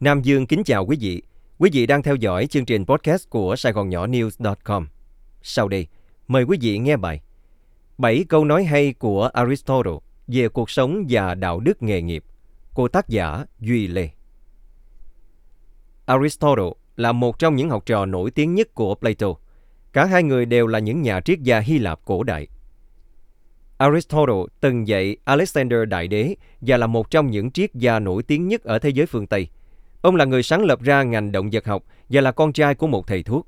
Nam Dương kính chào quý vị. Quý vị đang theo dõi chương trình podcast của Sài Gòn Nhỏ News.com. Sau đây, mời quý vị nghe bài 7 câu nói hay của Aristotle về cuộc sống và đạo đức nghề nghiệp của tác giả Duy Lê. Aristotle là một trong những học trò nổi tiếng nhất của Plato. Cả hai người đều là những nhà triết gia Hy Lạp cổ đại. Aristotle từng dạy Alexander Đại Đế và là một trong những triết gia nổi tiếng nhất ở thế giới phương Tây. Ông là người sáng lập ra ngành động vật học và là con trai của một thầy thuốc.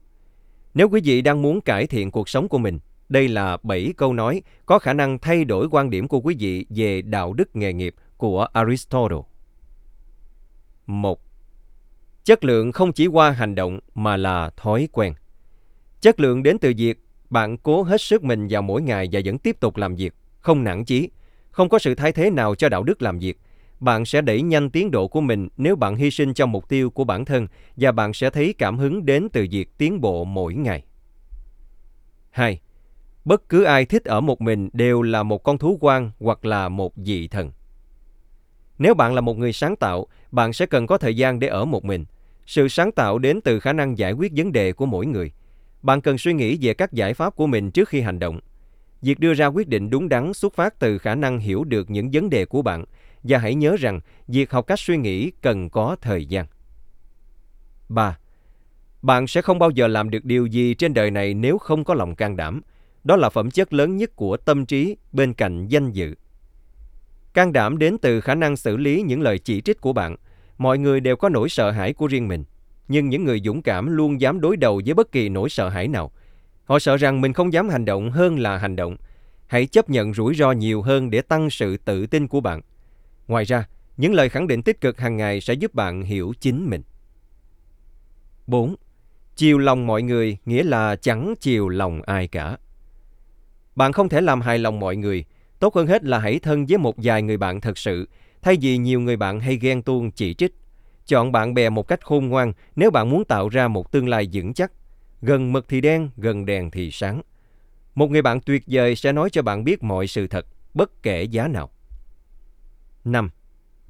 Nếu quý vị đang muốn cải thiện cuộc sống của mình, đây là 7 câu nói có khả năng thay đổi quan điểm của quý vị về đạo đức nghề nghiệp của Aristotle. 1. Chất lượng không chỉ qua hành động mà là thói quen. Chất lượng đến từ việc bạn cố hết sức mình vào mỗi ngày và vẫn tiếp tục làm việc, không nản chí, không có sự thay thế nào cho đạo đức làm việc. Bạn sẽ đẩy nhanh tiến độ của mình nếu bạn hy sinh cho mục tiêu của bản thân và bạn sẽ thấy cảm hứng đến từ việc tiến bộ mỗi ngày. 2. Bất cứ ai thích ở một mình đều là một con thú quan hoặc là một dị thần. Nếu bạn là một người sáng tạo, bạn sẽ cần có thời gian để ở một mình. Sự sáng tạo đến từ khả năng giải quyết vấn đề của mỗi người. Bạn cần suy nghĩ về các giải pháp của mình trước khi hành động. Việc đưa ra quyết định đúng đắn xuất phát từ khả năng hiểu được những vấn đề của bạn và hãy nhớ rằng việc học cách suy nghĩ cần có thời gian. 3. Bạn sẽ không bao giờ làm được điều gì trên đời này nếu không có lòng can đảm. Đó là phẩm chất lớn nhất của tâm trí bên cạnh danh dự. Can đảm đến từ khả năng xử lý những lời chỉ trích của bạn. Mọi người đều có nỗi sợ hãi của riêng mình, nhưng những người dũng cảm luôn dám đối đầu với bất kỳ nỗi sợ hãi nào. Họ sợ rằng mình không dám hành động hơn là hành động. Hãy chấp nhận rủi ro nhiều hơn để tăng sự tự tin của bạn. Ngoài ra, những lời khẳng định tích cực hàng ngày sẽ giúp bạn hiểu chính mình. 4. Chiều lòng mọi người nghĩa là chẳng chiều lòng ai cả. Bạn không thể làm hài lòng mọi người, Tốt hơn hết là hãy thân với một vài người bạn thật sự, thay vì nhiều người bạn hay ghen tuông chỉ trích. Chọn bạn bè một cách khôn ngoan nếu bạn muốn tạo ra một tương lai vững chắc. Gần mực thì đen, gần đèn thì sáng. Một người bạn tuyệt vời sẽ nói cho bạn biết mọi sự thật, bất kể giá nào. 5.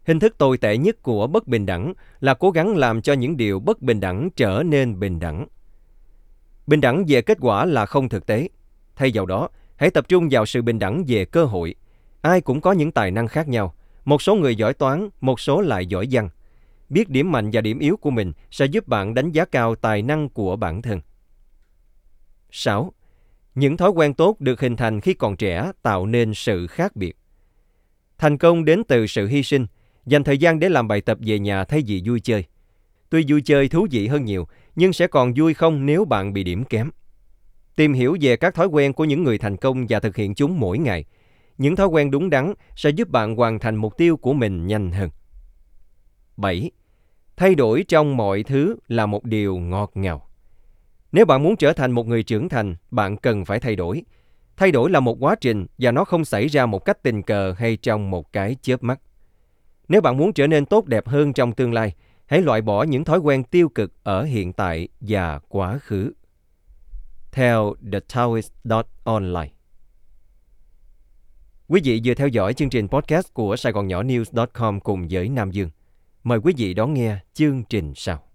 Hình thức tồi tệ nhất của bất bình đẳng là cố gắng làm cho những điều bất bình đẳng trở nên bình đẳng. Bình đẳng về kết quả là không thực tế. Thay vào đó, Hãy tập trung vào sự bình đẳng về cơ hội. Ai cũng có những tài năng khác nhau. Một số người giỏi toán, một số lại giỏi văn. Biết điểm mạnh và điểm yếu của mình sẽ giúp bạn đánh giá cao tài năng của bản thân. 6. Những thói quen tốt được hình thành khi còn trẻ tạo nên sự khác biệt. Thành công đến từ sự hy sinh, dành thời gian để làm bài tập về nhà thay vì vui chơi. Tuy vui chơi thú vị hơn nhiều, nhưng sẽ còn vui không nếu bạn bị điểm kém. Tìm hiểu về các thói quen của những người thành công và thực hiện chúng mỗi ngày. Những thói quen đúng đắn sẽ giúp bạn hoàn thành mục tiêu của mình nhanh hơn. 7. Thay đổi trong mọi thứ là một điều ngọt ngào. Nếu bạn muốn trở thành một người trưởng thành, bạn cần phải thay đổi. Thay đổi là một quá trình và nó không xảy ra một cách tình cờ hay trong một cái chớp mắt. Nếu bạn muốn trở nên tốt đẹp hơn trong tương lai, hãy loại bỏ những thói quen tiêu cực ở hiện tại và quá khứ theo thetaoist.online. Quý vị vừa theo dõi chương trình podcast của Sài Gòn Nhỏ News.com cùng với Nam Dương. Mời quý vị đón nghe chương trình sau.